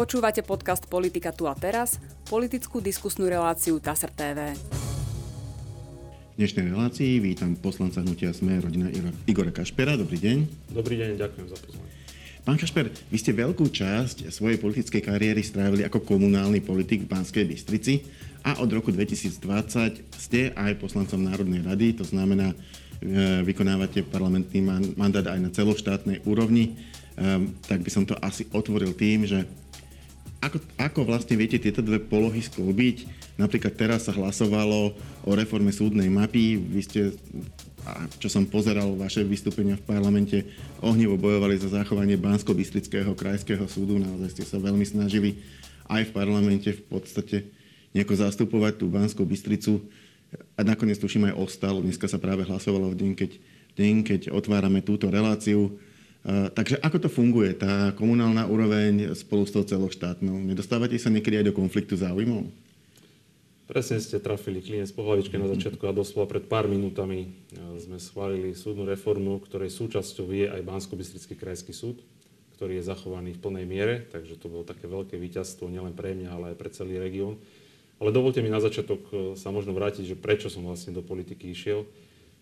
Počúvate podcast Politika tu a teraz, politickú diskusnú reláciu TASR TV. V dnešnej relácii vítam poslanca hnutia SME rodina Igora Kašpera. Dobrý deň. Dobrý deň, ďakujem za pozvanie. Pán Kašper, vy ste veľkú časť svojej politickej kariéry strávili ako komunálny politik v Banskej Bystrici a od roku 2020 ste aj poslancom Národnej rady, to znamená, e, vykonávate parlamentný mandát aj na celoštátnej úrovni. Um, tak by som to asi otvoril tým, že ako, ako vlastne viete tieto dve polohy sklbiť? Napríklad teraz sa hlasovalo o reforme súdnej mapy. Vy ste, čo som pozeral vaše vystúpenia v parlamente, ohnivo bojovali za zachovanie Bansko-Bystrického krajského súdu. Naozaj ste sa veľmi snažili aj v parlamente v podstate nejako zastupovať tú Banskú Bystricu. A nakoniec tuším aj ostalo. Dneska sa práve hlasovalo v deň, keď, deň, keď otvárame túto reláciu Takže ako to funguje, tá komunálna úroveň spolu s tou celoštátnou? Nedostávate sa niekedy aj do konfliktu záujmov? Presne ste trafili klinec po hlavičke na začiatku a doslova pred pár minútami sme schválili súdnu reformu, ktorej súčasťou je aj bansko krajský súd, ktorý je zachovaný v plnej miere, takže to bolo také veľké víťazstvo nielen pre mňa, ale aj pre celý región. Ale dovolte mi na začiatok e, sa možno vrátiť, že prečo som vlastne do politiky išiel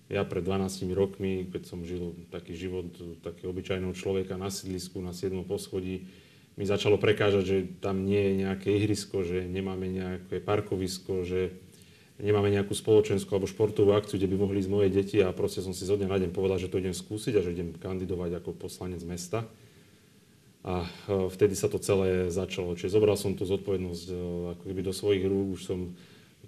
ja pred 12 rokmi, keď som žil taký život takého obyčajného človeka na sídlisku na 7. poschodí, mi začalo prekážať, že tam nie je nejaké ihrisko, že nemáme nejaké parkovisko, že nemáme nejakú spoločenskú alebo športovú akciu, kde by mohli ísť moje deti a proste som si zo dňa na deň povedal, že to idem skúsiť a že idem kandidovať ako poslanec mesta. A e, vtedy sa to celé začalo. Čiže zobral som tú zodpovednosť e, ako keby do svojich rúk, už som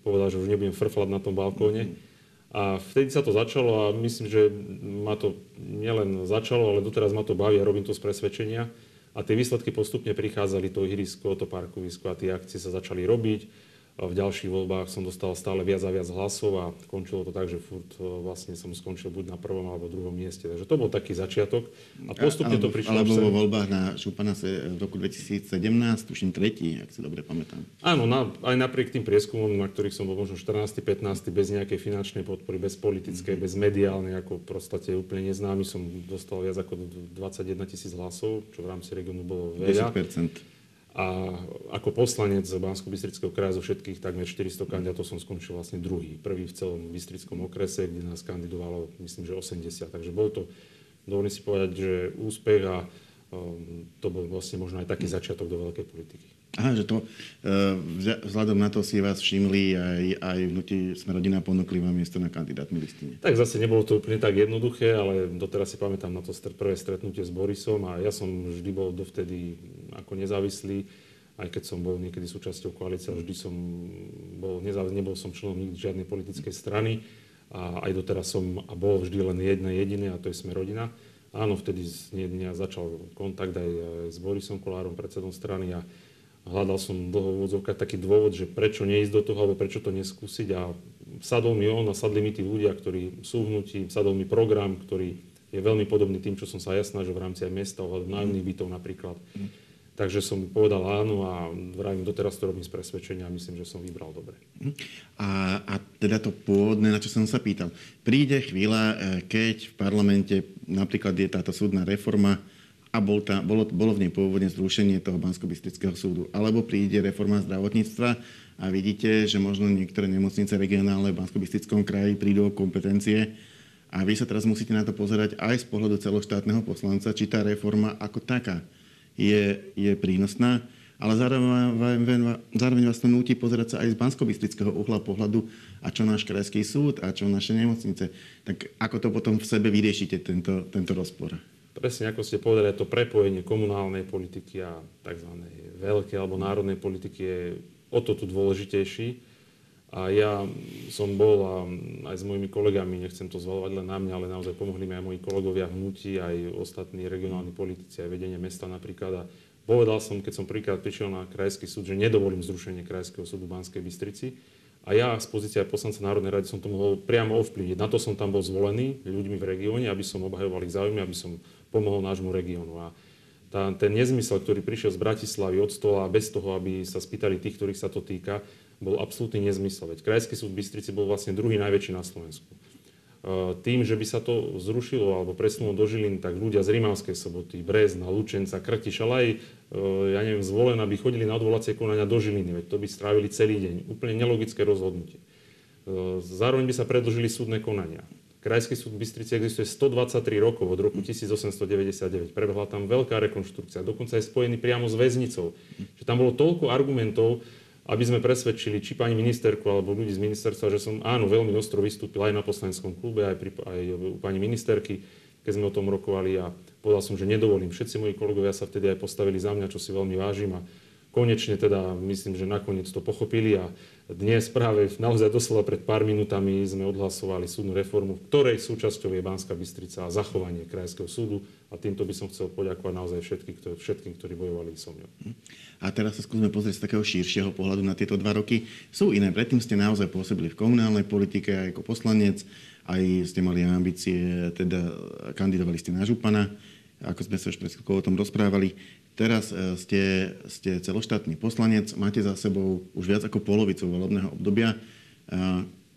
povedal, že už nebudem frflať na tom balkóne. Mm-hmm a vtedy sa to začalo a myslím, že ma to nielen začalo, ale doteraz ma to baví a robím to z presvedčenia. A tie výsledky postupne prichádzali, to ihrisko, to parkovisko a tie akcie sa začali robiť v ďalších voľbách som dostal stále viac a viac hlasov a končilo to tak, že furt e, vlastne som skončil buď na prvom alebo druhom mieste. Takže to bol taký začiatok a postupne alebo, to prišlo. Alebo vo voľbách na Šupana v roku 2017, tuším tretí, ak si dobre pamätám. Áno, na, aj napriek tým prieskumom, na ktorých som bol možno 14. 15. bez nejakej finančnej podpory, bez politickej, mm-hmm. bez mediálnej, ako v podstate úplne neznámy, som dostal viac ako 21 tisíc hlasov, čo v rámci regionu bolo veľa. 10%. A ako poslanec bansko bystrického kraja zo všetkých takmer 400 kandidátov som skončil vlastne druhý. Prvý v celom Bystrickom okrese, kde nás kandidovalo, myslím, že 80. Takže bol to, dovolím si povedať, že úspech a to bol vlastne možno aj taký začiatok do veľkej politiky. Aha, že to e, vzhľadom na to si vás všimli aj, aj hnutí sme rodina ponúkli vám miesto na kandidátnej listine. Tak zase nebolo to úplne tak jednoduché, ale doteraz si pamätám na to prvé stretnutie s Borisom a ja som vždy bol dovtedy ako nezávislý, aj keď som bol niekedy súčasťou koalície, vždy som bol nezávislý, nebol som členom nikdy žiadnej politickej strany a aj doteraz som a bol vždy len jedna jediné a to je sme rodina. Áno, vtedy z dňa začal kontakt aj s Borisom Kolárom, predsedom strany a hľadal som dlho v taký dôvod, že prečo neísť do toho, alebo prečo to neskúsiť a sadol mi on a sadli mi tí ľudia, ktorí sú hnutí, sadol mi program, ktorý je veľmi podobný tým, čo som sa ja snažil v rámci aj mesta, ohľadom nájomných bytov napríklad. Mm. Takže som povedal áno a vravím, doteraz to robím z presvedčenia a myslím, že som vybral dobre. Mhm. A, a teda to pôvodné, na čo som sa pýtal. Príde chvíľa, e, keď v parlamente napríklad je táto súdna reforma, a bol tá, bolo, bolo v nej pôvodne zrušenie toho bansko súdu. Alebo príde reforma zdravotníctva a vidíte, že možno niektoré nemocnice regionálne v bansko kraji prídu o kompetencie a vy sa teraz musíte na to pozerať aj z pohľadu celoštátneho poslanca, či tá reforma ako taká je, je prínosná, ale zároveň, zároveň vás to núti pozerať sa aj z bansko uhla pohľadu a čo náš krajský súd a čo naše nemocnice. Tak ako to potom v sebe vyriešite, tento, tento rozpor? presne ako ste povedali, to prepojenie komunálnej politiky a tzv. veľkej alebo národnej politiky je o to tu dôležitejší. A ja som bol a aj s mojimi kolegami, nechcem to zvalovať len na mňa, ale naozaj pomohli mi aj moji kolegovia hnutí, aj ostatní regionálni politici, aj vedenie mesta napríklad. A povedal som, keď som prvýkrát prišiel na krajský súd, že nedovolím zrušenie krajského súdu v Banskej Bystrici. A ja z pozície poslanca Národnej rady som to mohol priamo ovplyvniť. Na to som tam bol zvolený ľuďmi v regióne, aby som obhajoval ich záujmy, aby som pomohol nášmu regiónu. A tá, ten nezmysel, ktorý prišiel z Bratislavy od stola bez toho, aby sa spýtali tých, ktorých sa to týka, bol absolútny nezmysel. Veď Krajský súd v Bystrici bol vlastne druhý najväčší na Slovensku. tým, že by sa to zrušilo alebo presunulo do Žiliny, tak ľudia z Rimavskej soboty, Brezna, Lučenca, Krtiš, ale aj, ja neviem, zvolená by chodili na odvolacie konania do Žiliny, veď to by strávili celý deň. Úplne nelogické rozhodnutie. Zároveň by sa predlžili súdne konania. Krajský súd v Bystrici existuje 123 rokov, od roku 1899. Prebehla tam veľká rekonštrukcia, dokonca aj spojený priamo s väznicou. Že tam bolo toľko argumentov, aby sme presvedčili či pani ministerku alebo ľudí z ministerstva, že som áno, veľmi ostro vystúpil aj na poslaneckom klube, aj, pri, aj u pani ministerky, keď sme o tom rokovali a povedal som, že nedovolím. Všetci moji kolegovia sa vtedy aj postavili za mňa, čo si veľmi vážim a konečne teda myslím, že nakoniec to pochopili a dnes práve naozaj doslova pred pár minútami sme odhlasovali súdnu reformu, ktorej súčasťou je Banská Bystrica a zachovanie Krajského súdu a týmto by som chcel poďakovať naozaj všetkým, ktorí, všetkým, ktorí bojovali so mnou. A teraz sa skúsme pozrieť z takého širšieho pohľadu na tieto dva roky. Sú iné, predtým ste naozaj pôsobili v komunálnej politike ako poslanec, aj ste mali ambície, teda kandidovali ste na župana, ako sme sa už pred o tom rozprávali. Teraz e, ste, ste celoštátny poslanec, máte za sebou už viac ako polovicu volebného obdobia, e,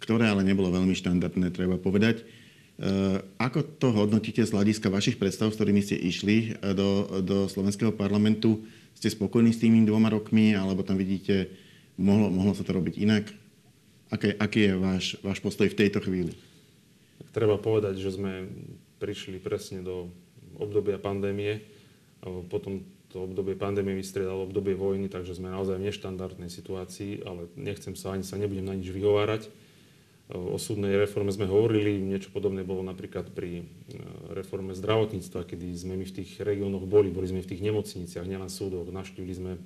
ktoré ale nebolo veľmi štandardné, treba povedať. E, ako to hodnotíte z hľadiska vašich predstav, s ktorými ste išli do, do slovenského parlamentu? Ste spokojní s tými dvoma rokmi, alebo tam vidíte, mohlo, mohlo sa to robiť inak? Aký, aký je váš, váš postoj v tejto chvíli? Treba povedať, že sme prišli presne do obdobia pandémie. Potom to obdobie pandémie vystriedalo obdobie vojny, takže sme naozaj v neštandardnej situácii, ale nechcem sa ani sa nebudem na nič vyhovárať. O súdnej reforme sme hovorili, niečo podobné bolo napríklad pri e, reforme zdravotníctva, kedy sme my v tých regiónoch boli, boli sme v tých nemocniciach, nielen súdoch, navštívili sme e,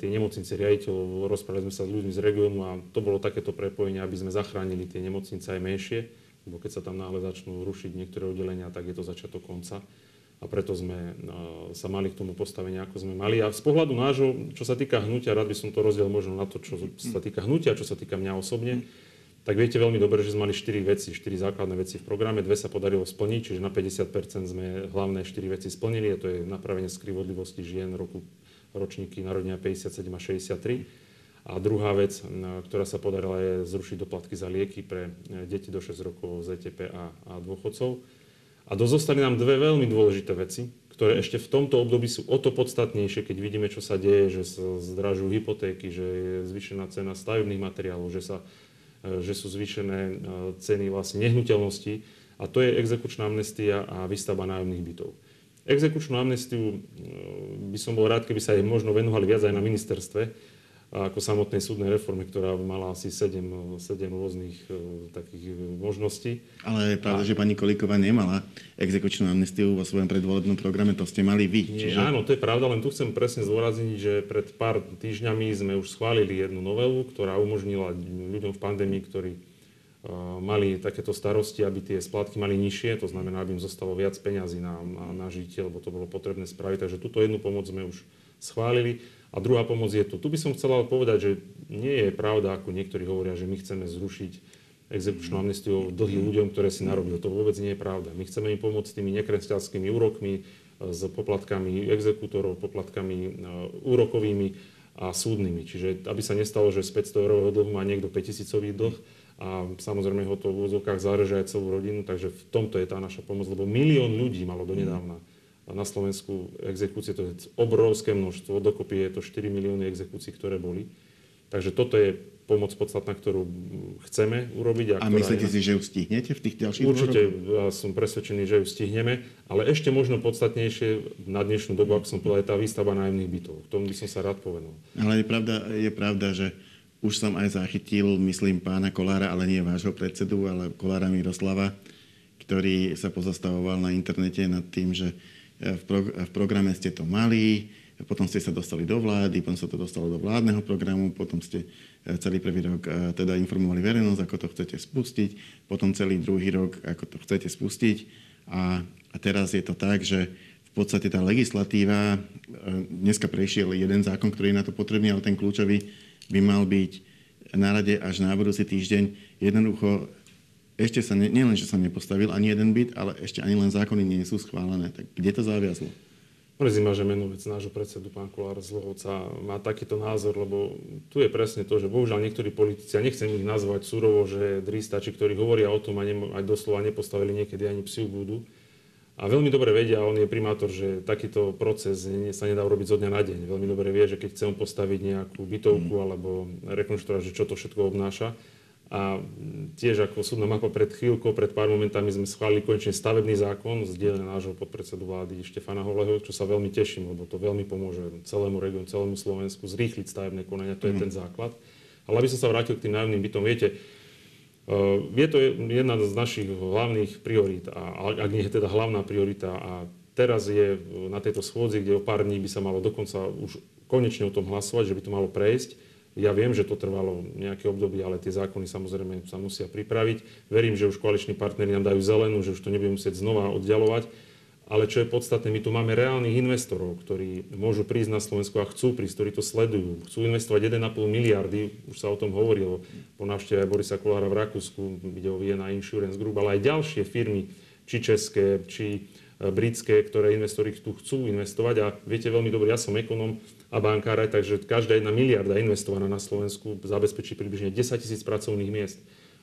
tie nemocnice riaditeľov, rozprávali sme sa s ľuďmi z regiónu a to bolo takéto prepojenie, aby sme zachránili tie nemocnice aj menšie, lebo keď sa tam náhle začnú rušiť niektoré oddelenia, tak je to začiatok konca a preto sme sa mali k tomu postavenia, ako sme mali. A z pohľadu nášho, čo sa týka hnutia, rád by som to rozdiel možno na to, čo sa týka hnutia, čo sa týka mňa osobne, tak viete veľmi dobre, že sme mali 4 veci, 4 základné veci v programe, dve sa podarilo splniť, čiže na 50% sme hlavné 4 veci splnili, a to je napravenie skrivodlivosti žien roku ročníky narodenia 57 a 63. A druhá vec, ktorá sa podarila, je zrušiť doplatky za lieky pre e, deti do 6 rokov ZTP a, a dôchodcov. A dozostali nám dve veľmi dôležité veci, ktoré ešte v tomto období sú o to podstatnejšie, keď vidíme, čo sa deje, že sa zdražujú hypotéky, že je zvýšená cena stavebných materiálov, že, sa, e, že sú zvýšené e, ceny vlastne nehnuteľnosti. A to je exekučná amnestia a výstavba nájomných bytov. Exekučnú amnestiu e, by som bol rád, keby sa aj možno venovali viac aj na ministerstve, ako samotnej súdnej reforme, ktorá mala asi 7, 7 rôznych uh, takých možností. Ale je pravda, a... že pani Kolíková nemala exekučnú amnestiu vo svojom predvolebnom programe, to ste mali vy. Nie, čiže... Áno, to je pravda, len tu chcem presne zdôrazniť, že pred pár týždňami sme už schválili jednu novelu, ktorá umožnila ľuďom v pandémii, ktorí uh, mali takéto starosti, aby tie splátky mali nižšie, to znamená, aby im zostalo viac peňazí na, na, na žitie, lebo to bolo potrebné spraviť. Takže túto jednu pomoc sme už schválili. A druhá pomoc je tu. Tu by som chcel povedať, že nie je pravda, ako niektorí hovoria, že my chceme zrušiť exekučnú amnestiu dlhý ľuďom, ktoré si narobili. To vôbec nie je pravda. My chceme im pomôcť tými nekresťanskými úrokmi, s poplatkami exekútorov, poplatkami e, úrokovými a súdnymi. Čiže aby sa nestalo, že z 500 eurového dlhu má niekto 5000 dlh a samozrejme ho to v úzokách záreže aj celú rodinu, takže v tomto je tá naša pomoc, lebo milión ľudí malo donedávna na Slovensku exekúcie, to je obrovské množstvo, dokopy je to 4 milióny exekúcií, ktoré boli. Takže toto je pomoc podstatná, ktorú chceme urobiť. A, a myslíte si, že ju stihnete v tých ďalších Určite, ja som presvedčený, že ju stihneme, ale ešte možno podstatnejšie na dnešnú dobu, ako som povedal, je tá výstava nájomných bytov. K tomu by som sa rád povenoval. Ale je pravda, je pravda, že už som aj zachytil, myslím, pána Kolára, ale nie vášho predsedu, ale Kolára Miroslava, ktorý sa pozastavoval na internete nad tým, že v, pro- v programe ste to mali, potom ste sa dostali do vlády, potom sa to dostalo do vládneho programu, potom ste e, celý prvý rok e, teda informovali verejnosť, ako to chcete spustiť, potom celý druhý rok, ako to chcete spustiť. A, a teraz je to tak, že v podstate tá legislatíva, e, dneska prešiel jeden zákon, ktorý je na to potrebný, ale ten kľúčový by mal byť na rade až na budúci týždeň. Jednoducho ešte sa, nielen, že sa nepostavil ani jeden byt, ale ešte ani len zákony nie sú schválené. Tak kde to zaviazlo? Mrzí ma, že menovec nášho predsedu, pán Kolár z Lohovca, má takýto názor, lebo tu je presne to, že bohužiaľ niektorí politici, a nechcem ich nazvať surovo, že dristači, ktorí hovoria o tom a ne, aj doslova nepostavili niekedy ani psiu budu, a veľmi dobre vedia, on je primátor, že takýto proces sa nedá urobiť zo dňa na deň. Veľmi dobre vie, že keď chce on postaviť nejakú bytovku mm. alebo rekonštruovať, že čo to všetko obnáša, a tiež ako súdna mapa pred chvíľkou, pred pár momentami sme schválili konečne stavebný zákon z dielne nášho podpredsedu vlády Štefana Holeho, čo sa veľmi teším, lebo to veľmi pomôže celému regiónu, celému Slovensku zrýchliť stavebné konania, to je mm. ten základ. Ale aby som sa vrátil k tým nájomným bytom, viete, uh, je to jedna z našich hlavných priorít, a, ak nie je teda hlavná priorita a teraz je na tejto schôdzi, kde o pár dní by sa malo dokonca už konečne o tom hlasovať, že by to malo prejsť, ja viem, že to trvalo nejaké obdobie, ale tie zákony samozrejme sa musia pripraviť. Verím, že už koaliční partneri nám dajú zelenú, že už to nebudeme musieť znova oddialovať. Ale čo je podstatné, my tu máme reálnych investorov, ktorí môžu prísť na Slovensku a chcú prísť, ktorí to sledujú. Chcú investovať 1,5 miliardy, už sa o tom hovorilo po návšteve Borisa Kolára v Rakúsku, ide o Vienna Insurance Group, ale aj ďalšie firmy, či české, či e, britské, ktoré investori tu chcú investovať. A viete veľmi dobre, ja som ekonom, a bankára, takže každá jedna miliarda investovaná na Slovensku zabezpečí približne 10 tisíc pracovných miest.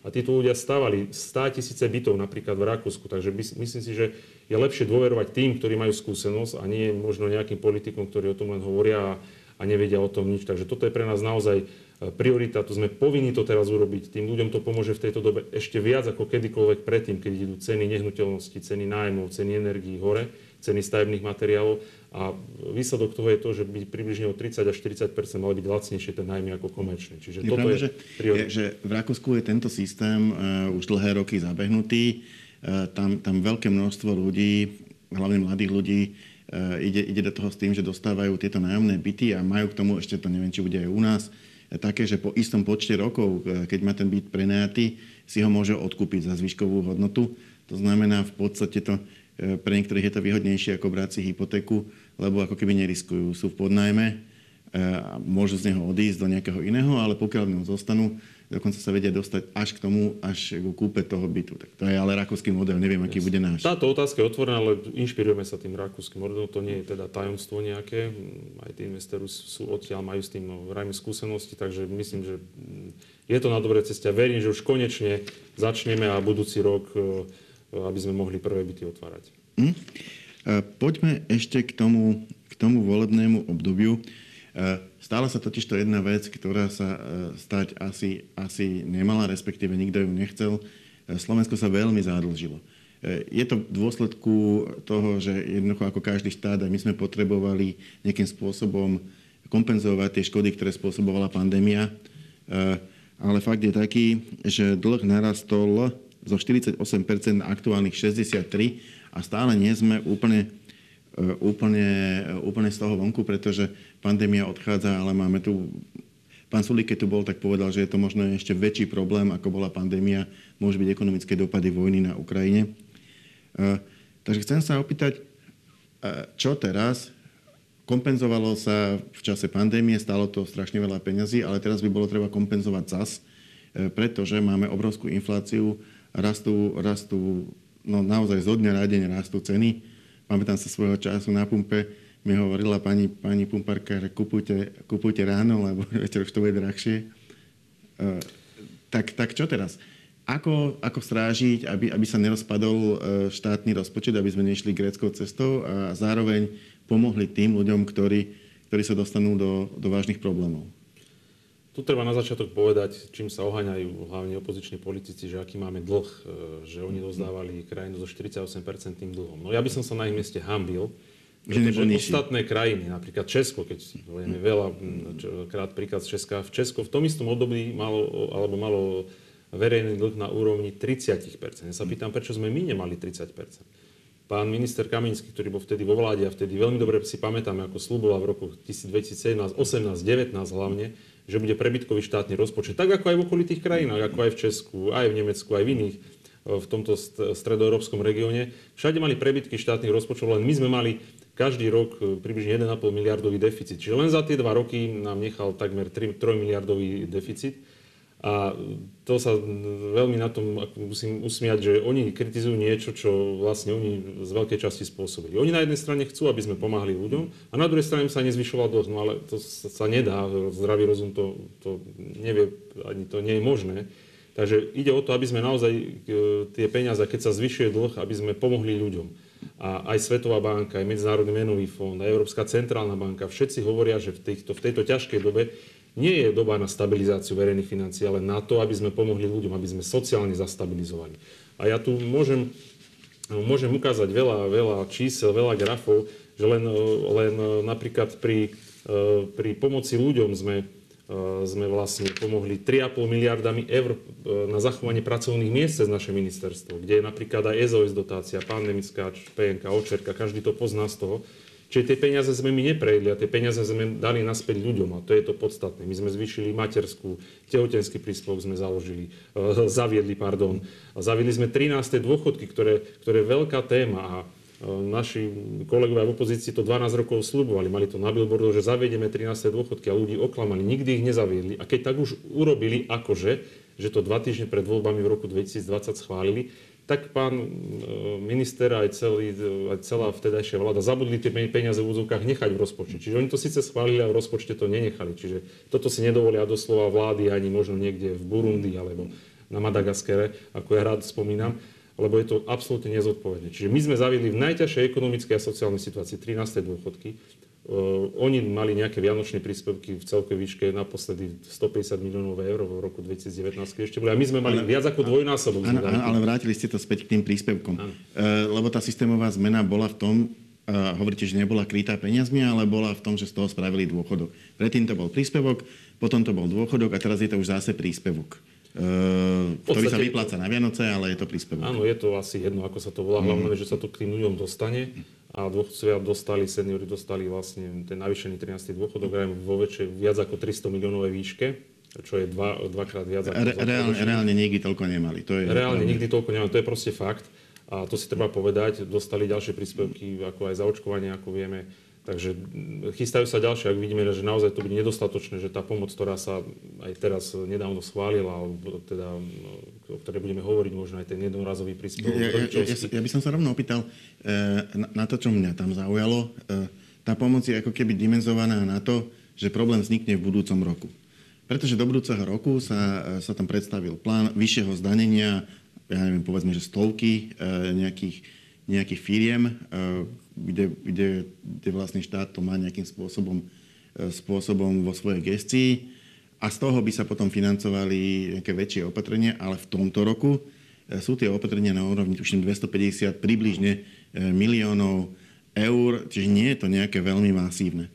A títo ľudia stávali 100 tisíce bytov napríklad v Rakúsku, takže myslím si, že je lepšie dôverovať tým, ktorí majú skúsenosť a nie možno nejakým politikom, ktorí o tom len hovoria a, a nevedia o tom nič. Takže toto je pre nás naozaj e, priorita, to sme povinni to teraz urobiť. Tým ľuďom to pomôže v tejto dobe ešte viac ako kedykoľvek predtým, keď idú ceny nehnuteľnosti, ceny nájmov, ceny energií hore, ceny stavebných materiálov a výsledok toho je to, že by približne o 30 až 40 mali byť lacnejšie ten najmä ako komerčný. Čiže je toto pravda, je, je, že v Rakúsku je tento systém uh, už dlhé roky zabehnutý. Uh, tam, tam veľké množstvo ľudí, hlavne mladých ľudí, uh, ide, ide do toho s tým, že dostávajú tieto nájomné byty a majú k tomu ešte to, neviem, či bude aj u nás, také, že po istom počte rokov, keď má ten byt prenajatý, si ho môže odkúpiť za zvyškovú hodnotu. To znamená, v podstate to pre niektorých je to výhodnejšie ako brať si hypotéku, lebo ako keby neriskujú. Sú v podnajme, e, a môžu z neho odísť do nejakého iného, ale pokiaľ v ňom zostanú, dokonca sa vedia dostať až k tomu, až k kúpe toho bytu. Tak to je ale rakúsky model, neviem, aký bude náš. Táto otázka je otvorená, ale inšpirujeme sa tým rakúskym modelom, to nie je teda tajomstvo nejaké. Aj tí investori sú odtiaľ, majú s tým no, vrajme skúsenosti, takže myslím, že je to na dobrej ceste. Verím, že už konečne začneme a budúci rok e, aby sme mohli prvé byty otvárať. Mm. Poďme ešte k tomu, k tomu volebnému obdobiu. Stala sa totiž to jedna vec, ktorá sa stať asi, asi nemala, respektíve nikto ju nechcel. Slovensko sa veľmi zadlžilo. Je to v dôsledku toho, že jednoducho ako každý štát, aj my sme potrebovali nejakým spôsobom kompenzovať tie škody, ktoré spôsobovala pandémia. Ale fakt je taký, že dlh narastol zo 48% aktuálnych 63 a stále nie sme úplne, e, úplne, e, úplne z toho vonku, pretože pandémia odchádza, ale máme tu Pán Sulík, keď tu bol, tak povedal, že je to možno ešte väčší problém, ako bola pandémia, môže byť ekonomické dopady vojny na Ukrajine. E, takže chcem sa opýtať, čo teraz? Kompenzovalo sa v čase pandémie, stalo to strašne veľa peňazí, ale teraz by bolo treba kompenzovať zas, pretože máme obrovskú infláciu rastú, rastú no naozaj zo dňa na deň rastú ceny. Pamätám sa svojho času na pumpe, mi hovorila pani, pani pumparka, že kupujte, kupujte ráno, lebo večer už to bude drahšie. Uh, tak, tak čo teraz? Ako, ako strážiť, aby, aby sa nerozpadol uh, štátny rozpočet, aby sme nešli gréckou cestou a zároveň pomohli tým ľuďom, ktorí, ktorí sa dostanú do, do vážnych problémov? Tu treba na začiatok povedať, čím sa oháňajú hlavne opoziční politici, že aký máme dlh, e, že oni dozdávali krajinu so 48% dlhom. No ja by som sa na ich mieste hambil, pretože ostatné krajiny, napríklad Česko, keď vieme veľa krát príklad z Česka, v Česko v tom istom období malo, alebo malo verejný dlh na úrovni 30%. Ja sa pýtam, prečo sme my nemali 30%. Pán minister Kaminsky, ktorý bol vtedy vo vláde a vtedy veľmi dobre si pamätáme, ako slúboval v roku 2017, 18, 19 hlavne, že bude prebytkový štátny rozpočet, tak ako aj v okolitých krajinách, ako aj v Česku, aj v Nemecku, aj v iných e, v tomto stredoeurópskom regióne. Všade mali prebytky štátnych rozpočtov, len my sme mali každý rok e, približne 1,5 miliardový deficit. Čiže len za tie dva roky nám nechal takmer 3, 3 miliardový deficit. A to sa veľmi na tom musím usmiať, že oni kritizujú niečo, čo vlastne oni z veľkej časti spôsobili. Oni na jednej strane chcú, aby sme pomáhali ľuďom a na druhej strane sa nezvyšoval dlh, no ale to sa nedá, zdravý rozum to, to nevie, ani to nie je možné. Takže ide o to, aby sme naozaj e, tie peniaze, keď sa zvyšuje dlh, aby sme pomohli ľuďom. A aj Svetová banka, aj Medzinárodný menový fond, aj Európska centrálna banka, všetci hovoria, že v, týchto, v tejto ťažkej dobe nie je doba na stabilizáciu verejných financií, ale na to, aby sme pomohli ľuďom, aby sme sociálne zastabilizovali. A ja tu môžem, môžem ukázať veľa, veľa čísel, veľa grafov, že len, len napríklad pri, pri pomoci ľuďom sme, sme vlastne pomohli 3,5 miliardami eur na zachovanie pracovných miest cez naše ministerstvo, kde je napríklad aj SOS dotácia, pandemická, PNK, očerka, každý to pozná z toho. Čiže tie peniaze sme my neprejedli a tie peniaze sme dali naspäť ľuďom a to je to podstatné. My sme zvýšili materskú, tehotenský príspevok sme založili, e, zaviedli, pardon. A zaviedli sme 13. dôchodky, ktoré, ktoré je veľká téma a e, naši kolegovia v opozícii to 12 rokov slubovali, mali to na billboardu, že zaviedeme 13. dôchodky a ľudí oklamali, nikdy ich nezaviedli. A keď tak už urobili, akože, že to dva týždne pred voľbami v roku 2020 schválili, tak pán e, minister aj, celý, aj celá vtedajšia vláda zabudli tie peniaze v úzovkách nechať v rozpočte. Čiže oni to síce schválili a v rozpočte to nenechali. Čiže toto si nedovolia doslova vlády ani možno niekde v Burundi alebo na Madagaskere, ako ja rád spomínam, lebo je to absolútne nezodpovedné. Čiže my sme zaviedli v najťažšej ekonomickej a sociálnej situácii 13. dôchodky oni mali nejaké vianočné príspevky v celkovej výške naposledy 150 miliónov eur v roku 2019, keď ešte boli. A my sme mali ale, viac ako dvojnásobok. Áno, ale vrátili ste to späť k tým príspevkom. Uh, lebo tá systémová zmena bola v tom, uh, hovoríte, že nebola krytá peniazmi, ale bola v tom, že z toho spravili dôchodok. Predtým to bol príspevok, potom to bol dôchodok a teraz je to už zase príspevok. Uh, ktorý sa vypláca na Vianoce, ale je to príspevok. Áno, je to asi jedno, ako sa to volá. Hlavne, mm. že sa to k tým ľuďom dostane a dôchodcovia dostali, seniori dostali vlastne ten navýšený 13. dôchodok aj vo väčšej, viac ako 300 miliónovej výške, čo je dva, dvakrát viac ako... Re, reálne, reálne nikdy toľko nemali. To je reálne pravda. nikdy toľko nemali, to je proste fakt. A to si treba povedať, dostali ďalšie príspevky, ako aj zaočkovanie, ako vieme, Takže chystajú sa ďalšie, ak vidíme, že naozaj to bude nedostatočné, že tá pomoc, ktorá sa aj teraz nedávno schválila, alebo teda, o ktorej budeme hovoriť, možno aj ten jednorazový príspevok. Ja, ja, ja, ja by som sa rovno opýtal e, na, na to, čo mňa tam zaujalo. E, tá pomoc je ako keby dimenzovaná na to, že problém vznikne v budúcom roku. Pretože do budúceho roku sa, sa tam predstavil plán vyššieho zdanenia, ja neviem, povedzme, že stovky nejakých, nejakých firiem, kde, kde, kde vlastne štát to má nejakým spôsobom, e, spôsobom vo svojej gestii a z toho by sa potom financovali nejaké väčšie opatrenia, ale v tomto roku e, sú tie opatrenia na úrovni, tuším, 250 približne e, miliónov eur, čiže nie je to nejaké veľmi masívne.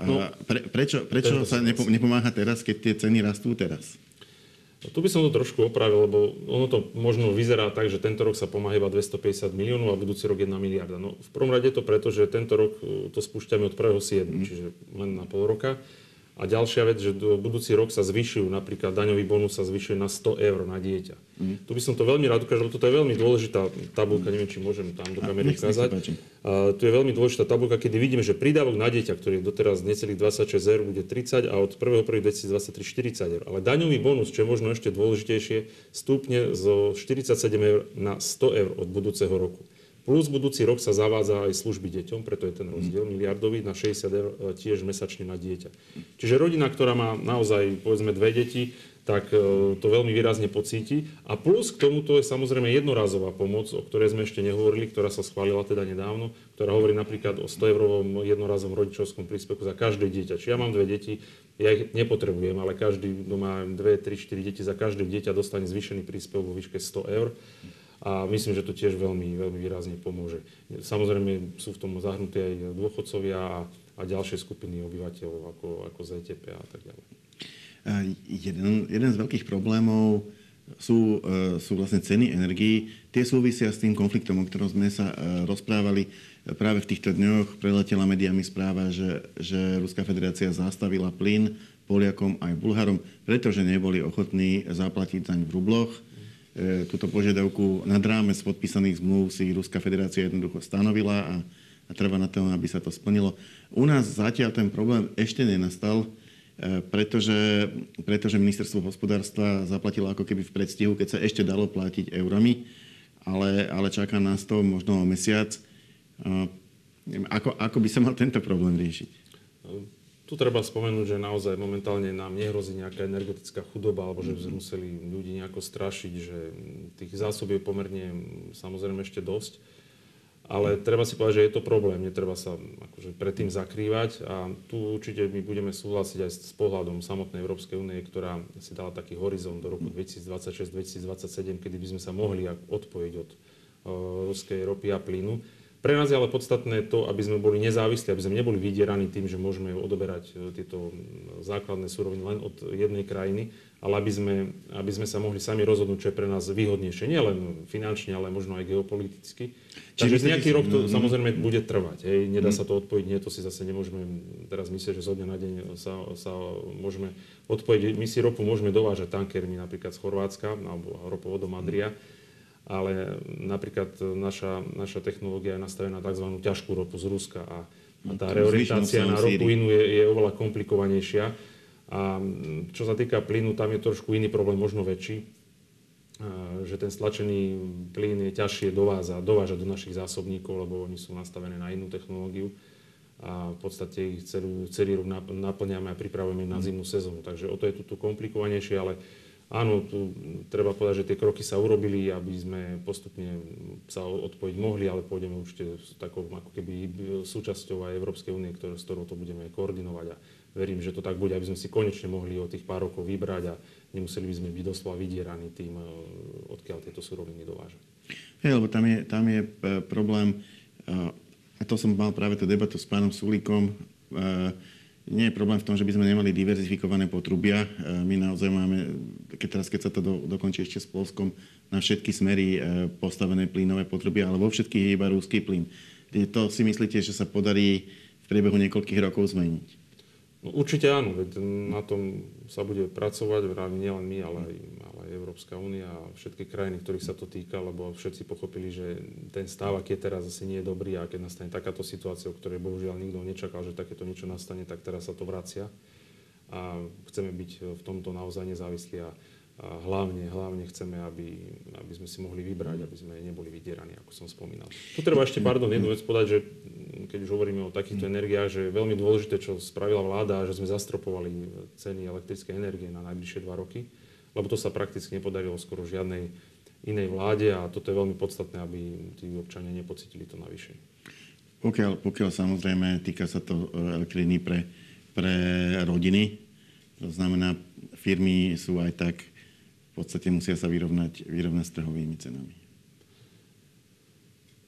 No, pre, prečo prečo sa nepomáha teraz, keď tie ceny rastú teraz? Tu by som to trošku opravil, lebo ono to možno vyzerá tak, že tento rok sa pomáha iba 250 miliónov a budúci rok 1 miliarda. No, v prvom rade to preto, že tento rok e, to spúšťame od 1.7., mm. čiže len na pol roka. A ďalšia vec, že do budúci rok sa zvyšujú, napríklad daňový bonus sa zvyšuje na 100 eur na dieťa. Mm. Tu by som to veľmi rád ukázal, toto je veľmi dôležitá tabulka, neviem, či môžem tam do kamery ukázať. Uh, tu je veľmi dôležitá tabulka, kedy vidíme, že prídavok na dieťa, ktorý je doteraz necelých 26 eur, bude 30 a od 1.1.2023 40 eur. Ale daňový bonus, čo je možno ešte dôležitejšie, stúpne zo 47 eur na 100 eur od budúceho roku. Plus budúci rok sa zavádza aj služby deťom, preto je ten rozdiel miliardový na 60 eur e, tiež mesačne na dieťa. Čiže rodina, ktorá má naozaj povedzme dve deti, tak e, to veľmi výrazne pocíti. A plus k tomuto je samozrejme jednorazová pomoc, o ktorej sme ešte nehovorili, ktorá sa schválila teda nedávno, ktorá hovorí napríklad o 100 eurovom jednorazovom rodičovskom príspevku za každé dieťa. Čiže ja mám dve deti, ja ich nepotrebujem, ale každý, kto má 2, 3, 4 deti, za každé dieťa dostane zvýšený príspevok vo výške 100 eur a myslím, že to tiež veľmi, veľmi výrazne pomôže. Samozrejme sú v tom zahrnutí aj dôchodcovia a, a ďalšie skupiny obyvateľov ako, ako ZTP a tak ďalej. Jeden, jeden z veľkých problémov sú, e, sú vlastne ceny energií. Tie súvisia s tým konfliktom, o ktorom sme sa e, rozprávali. Práve v týchto dňoch preletela mediami správa, že, že Ruská federácia zastavila plyn Poliakom aj Bulharom, pretože neboli ochotní zaplatiť zaň v rubloch túto požiadavku nad rámec podpísaných zmluv si Ruská federácia jednoducho stanovila a, a trvá na tom, aby sa to splnilo. U nás zatiaľ ten problém ešte nenastal. pretože, pretože ministerstvo hospodárstva zaplatilo ako keby v predstihu, keď sa ešte dalo platiť eurami, ale, ale čaká nás to možno o mesiac. Ako, ako by sa mal tento problém riešiť? Tu treba spomenúť, že naozaj momentálne nám nehrozí nejaká energetická chudoba, alebo že by sme museli ľudí nejako strašiť, že tých zásob je pomerne samozrejme ešte dosť. Ale treba si povedať, že je to problém, netreba sa akože predtým zakrývať a tu určite my budeme súhlasiť aj s pohľadom samotnej Európskej únie, ktorá si dala taký horizont do roku 2026-2027, kedy by sme sa mohli odpojiť od ruskej ropy a plynu. Pre nás je ale podstatné to, aby sme boli nezávislí, aby sme neboli vydieraní tým, že môžeme odoberať e, tieto základné suroviny len od jednej krajiny, ale aby sme, aby sme sa mohli sami rozhodnúť, čo je pre nás výhodnejšie, nielen finančne, ale možno aj geopoliticky. Čiže nejaký rok to mm-hmm. samozrejme bude trvať. Hej. Nedá mm-hmm. sa to odpojiť, nie, to si zase nemôžeme teraz myslieť, že zo dňa na deň sa, sa môžeme odpojiť. My si ropu môžeme dovážať tankermi napríklad z Chorvátska alebo ropovodom Adria. Mm-hmm ale napríklad naša, naša technológia je nastavená na tzv. ťažkú ropu z Ruska a, a tá reorientácia na ropu inú je, je oveľa komplikovanejšia. A čo sa týka plynu, tam je trošku iný problém, možno väčší, že ten stlačený plyn je ťažšie dovázať, dovážať do našich zásobníkov, lebo oni sú nastavené na inú technológiu a v podstate ich celú, celý rok naplňame a pripravujeme na zimnú sezónu. Takže o to je tu komplikovanejšie, ale Áno, tu treba povedať, že tie kroky sa urobili, aby sme postupne sa odpojiť mohli, ale pôjdeme určite s takou ako keby súčasťou aj Európskej únie, s ktorou to budeme koordinovať a verím, že to tak bude, aby sme si konečne mohli o tých pár rokov vybrať a nemuseli by sme byť doslova vydieraní tým, e, odkiaľ tieto suroviny dovážať. Hej, lebo tam je, tam je e, problém, e, a to som mal práve tú debatu s pánom Sulíkom, nie je problém v tom, že by sme nemali diverzifikované potrubia. E, my naozaj máme, keď teraz keď sa to do, dokončí ešte s Polskom, na všetky smery e, postavené plynové potrubia, ale vo všetkých je iba rúský plyn. To si myslíte, že sa podarí v priebehu niekoľkých rokov zmeniť? No, určite áno, veď na tom sa bude pracovať, vravím nielen my, ale aj, ale aj Európska únia a všetky krajiny, ktorých sa to týka, lebo všetci pochopili, že ten stav, aký je teraz, asi nie je dobrý a keď nastane takáto situácia, o ktorej bohužiaľ nikto nečakal, že takéto niečo nastane, tak teraz sa to vracia a chceme byť v tomto naozaj nezávislí a, a hlavne, hlavne chceme, aby, aby sme si mohli vybrať, aby sme neboli vydieraní, ako som spomínal. Tu treba ešte, pardon, jednu vec povedať, že keď už hovoríme o takýchto mm. energiách, že je veľmi dôležité, čo spravila vláda, že sme zastropovali ceny elektrickej energie na najbližšie dva roky, lebo to sa prakticky nepodarilo skoro žiadnej inej vláde a toto je veľmi podstatné, aby tí občania nepocitili to navyše. Pokiaľ, pokiaľ samozrejme týka sa to elektriny pre, pre rodiny, to znamená, firmy sú aj tak, v podstate musia sa vyrovnať, vyrovnať s trhovými cenami.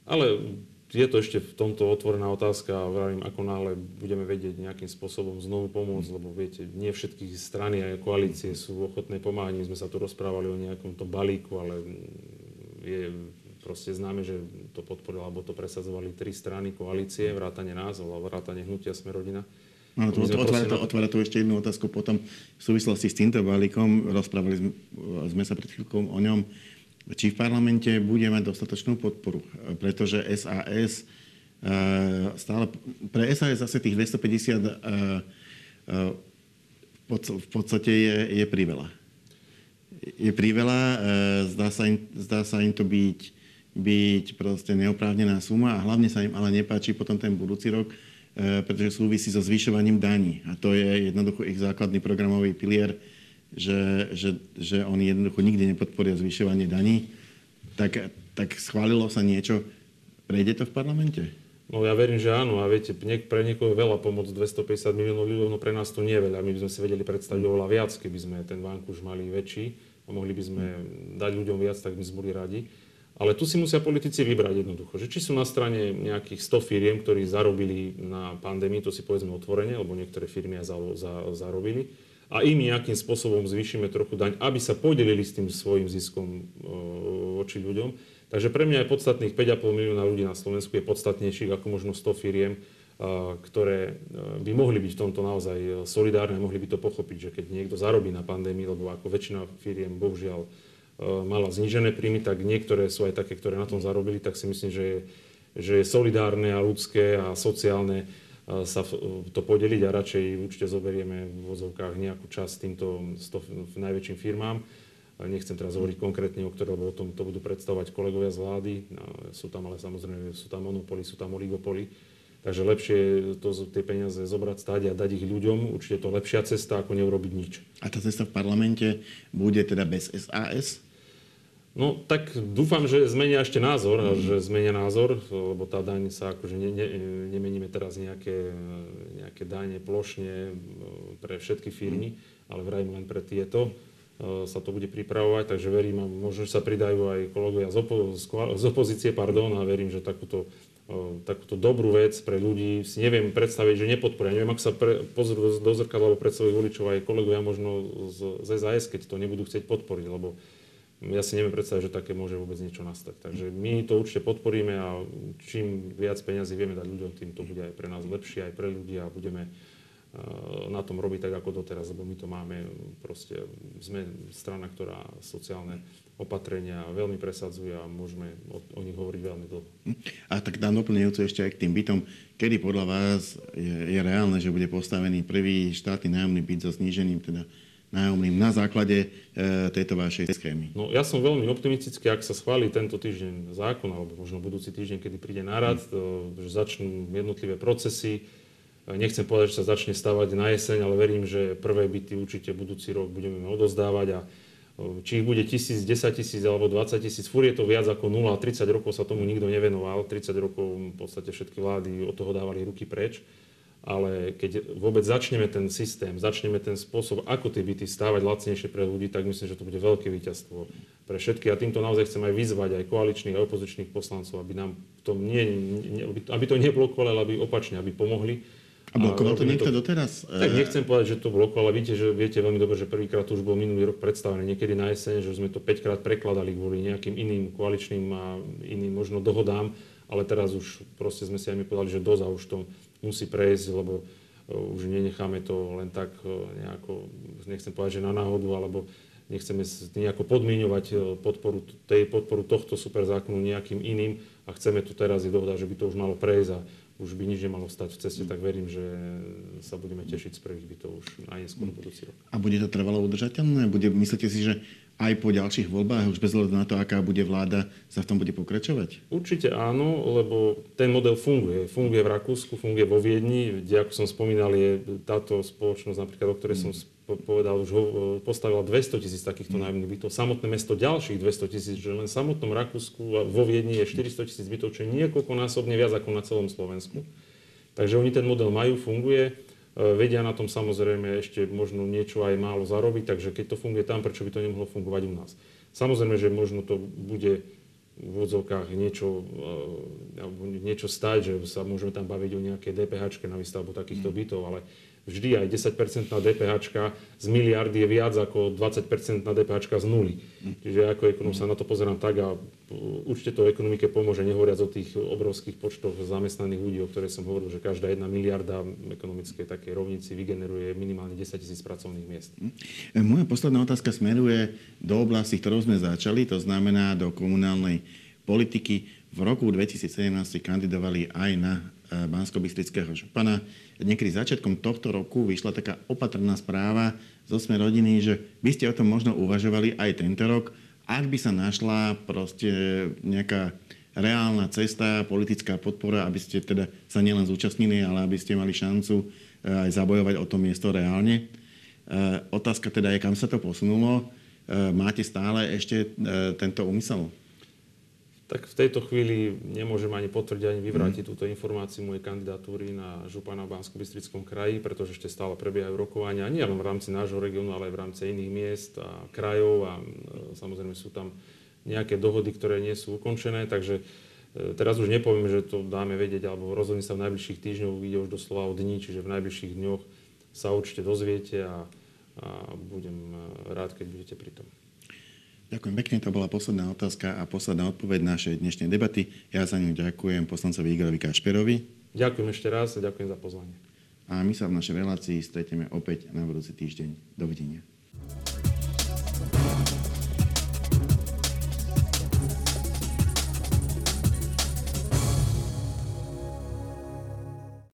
Ale je to ešte v tomto otvorená otázka a vravím, ako náhle budeme vedieť nejakým spôsobom znovu pomôcť, lebo viete, nie všetky strany a koalície sú ochotné pomáhať. My sme sa tu rozprávali o nejakom tom balíku, ale je proste známe, že to podporilo, alebo to presadzovali tri strany koalície, vrátane nás, alebo vrátane hnutia Smerodina. No, to, to, otvára, to, otvára to ešte jednu otázku potom v súvislosti s týmto balíkom. Rozprávali sme, sme sa pred chvíľkou o ňom či v parlamente bude mať dostatočnú podporu. Pretože SAS e, stále, pre SAS zase tých 250 e, e, v podstate je, je priveľa. Je priveľa, zdá sa im, zdá sa im to byť, byť proste neoprávnená suma a hlavne sa im ale nepáči potom ten budúci rok, pretože súvisí so zvyšovaním daní. A to je jednoducho ich základný programový pilier, že, že, že oni jednoducho nikdy nepodporia zvyšovanie daní, tak, tak schválilo sa niečo, prejde to v parlamente? No ja verím, že áno. A viete, pre niekoho je veľa pomoc 250 miliónov ľudí, no pre nás to nie je veľa. My by sme si vedeli predstaviť oveľa viac, keby sme ten už mali väčší a mohli by sme dať ľuďom viac, tak by sme boli radi. Ale tu si musia politici vybrať jednoducho, že či sú na strane nejakých 100 firiem, ktorí zarobili na pandémii, to si povedzme otvorene, lebo niektoré firmy aj za, za, zarobili, a im nejakým spôsobom zvýšime trochu daň, aby sa podelili s tým svojim ziskom voči ľuďom. Takže pre mňa je podstatných 5,5 milióna ľudí na Slovensku je podstatnejších ako možno 100 firiem, ktoré by mohli byť v tomto naozaj e, solidárne, mohli by to pochopiť, že keď niekto zarobí na pandémii, lebo ako väčšina firiem bohužiaľ e, mala znížené príjmy, tak niektoré sú aj také, ktoré na tom zarobili, tak si myslím, že je, že je solidárne a ľudské a sociálne sa to podeliť a radšej určite zoberieme v vozovkách nejakú časť týmto najväčším firmám. Nechcem teraz hovoriť konkrétne o ktoré, lebo o tom to budú predstavovať kolegovia z vlády. Sú tam ale samozrejme, sú tam monopoly, sú tam oligopoly. Takže lepšie to, tie peniaze zobrať stáť a dať ich ľuďom. Určite to lepšia cesta, ako neurobiť nič. A tá cesta v parlamente bude teda bez SAS? No tak dúfam, že zmenia ešte názor, mm. že zmenia názor, lebo tá daň sa akože ne, ne, nemeníme teraz nejaké, nejaké dane plošne e, pre všetky firmy, mm. ale vrajím len pre tieto e, sa to bude pripravovať, takže verím, a možno sa pridajú aj kolegovia z, opo- z opozície, pardon, a verím, že takúto, e, takúto dobrú vec pre ľudí si neviem predstaviť, že nepodporia. Neviem, ak sa pre, pozrú do zrkadla alebo pred svojich voličov aj kolegovia možno z, z SAS, keď to nebudú chcieť podporiť, lebo ja si neviem predstaviť, že také môže vôbec niečo nastať. Takže my to určite podporíme a čím viac peňazí vieme dať ľuďom, tým to bude aj pre nás lepšie, aj pre ľudí a budeme eh, na tom robiť tak ako doteraz, lebo my to máme, proste sme strana, ktorá sociálne opatrenia veľmi presadzuje a môžeme o, o nich hovoriť veľmi dlho. A tak dám doplňujúce ešte aj k tým bytom. Kedy podľa vás je, je reálne, že bude postavený prvý štátny nájomný byt so znížením teda nájomným na základe e, tejto vašej schémy? No, ja som veľmi optimistický, ak sa schváli tento týždeň zákon, alebo možno budúci týždeň, kedy príde nárad, hmm. že začnú jednotlivé procesy. E, nechcem povedať, že sa začne stavať na jeseň, ale verím, že prvé byty určite budúci rok budeme odozdávať a e, či ich bude tisíc, 10 tisíc alebo 20 tisíc, fur je to viac ako 0, 30 rokov sa tomu nikto nevenoval, 30 rokov v podstate všetky vlády od toho dávali ruky preč ale keď vôbec začneme ten systém, začneme ten spôsob, ako tie byty stávať lacnejšie pre ľudí, tak myslím, že to bude veľké víťazstvo pre všetky. A týmto naozaj chcem aj vyzvať aj koaličných a opozičných poslancov, aby nám to nie, aby to neblokovali, ale aby opačne, aby pomohli. A blokoval to niekto to, doteraz? Tak nechcem povedať, že to blokoval, ale viete, že viete veľmi dobre, že prvýkrát už bol minulý rok predstavené, niekedy na jeseň, že sme to 5 krát prekladali kvôli nejakým iným koaličným a iným možno dohodám, ale teraz už proste sme si aj my povedali, že doza už to musí prejsť, lebo e, už nenecháme to len tak e, nejako, nechcem povedať, že na náhodu, alebo nechceme nejako podmienovať e, podporu, tej, podporu tohto super zákonu nejakým iným a chceme tu teraz je dohoda, že by to už malo prejsť a už by nič nemalo stať v ceste, tak verím, že sa budeme tešiť z prvých bytov už aj neskôr budúci rok. A bude to trvalo udržateľné? Bude, myslíte si, že aj po ďalších voľbách, už bez hľadu na to, aká bude vláda, sa v tom bude pokračovať? Určite áno, lebo ten model funguje. Funguje v Rakúsku, funguje vo Viedni, kde, ako som spomínal, je táto spoločnosť, napríklad, o ktorej som povedal, už ho, postavila 200 tisíc takýchto mm. nájomných bytov. Samotné mesto ďalších 200 tisíc, že len v samotnom Rakúsku a vo Viedni je 400 tisíc bytov, čo je niekoľkonásobne viac ako na celom Slovensku. Takže oni ten model majú, funguje. E, vedia na tom samozrejme ešte možno niečo aj málo zarobiť, takže keď to funguje tam, prečo by to nemohlo fungovať u nás. Samozrejme, že možno to bude v úvodzovkách niečo, e, niečo stať, že sa môžeme tam baviť o nejakej DPH na výstavbu takýchto mm. bytov, ale vždy aj 10% na DPH z miliardy je viac ako 20% na DPH z nuly. Čiže ako ekonom sa na to pozerám tak a určite to ekonomike pomôže, nehovoriac o tých obrovských počtoch zamestnaných ľudí, o ktorých som hovoril, že každá jedna miliarda ekonomickej takej rovnici vygeneruje minimálne 10 tisíc pracovných miest. Hm. Moja posledná otázka smeruje do oblasti, ktorou sme začali, to znamená do komunálnej politiky. V roku 2017 kandidovali aj na eh, Bansko-Bystrického župana niekedy začiatkom tohto roku vyšla taká opatrná správa zo Sme rodiny, že by ste o tom možno uvažovali aj tento rok, ak by sa našla proste nejaká reálna cesta, politická podpora, aby ste teda sa nielen zúčastnili, ale aby ste mali šancu eh, aj zabojovať o to miesto reálne. Eh, otázka teda je, kam sa to posunulo. Máte stále ešte tento úmysel? Tak v tejto chvíli nemôžem ani potvrdiť, ani vyvrátiť mm. túto informáciu mojej kandidatúry na župana v bansko bystrickom kraji, pretože ešte stále prebiehajú rokovania, nie len v rámci nášho regiónu, ale aj v rámci iných miest a krajov a e, samozrejme sú tam nejaké dohody, ktoré nie sú ukončené, takže e, teraz už nepoviem, že to dáme vedieť, alebo rozhodne sa v najbližších týždňoch, ide už doslova o dní, čiže v najbližších dňoch sa určite dozviete a, a budem e, rád, keď budete pri tom. Ďakujem pekne, to bola posledná otázka a posledná odpoveď našej dnešnej debaty. Ja za ňu ďakujem poslancovi Igorovi Kašperovi. Ďakujem ešte raz a ďakujem za pozvanie. A my sa v našej relácii stretieme opäť na budúci týždeň. Dovidenia.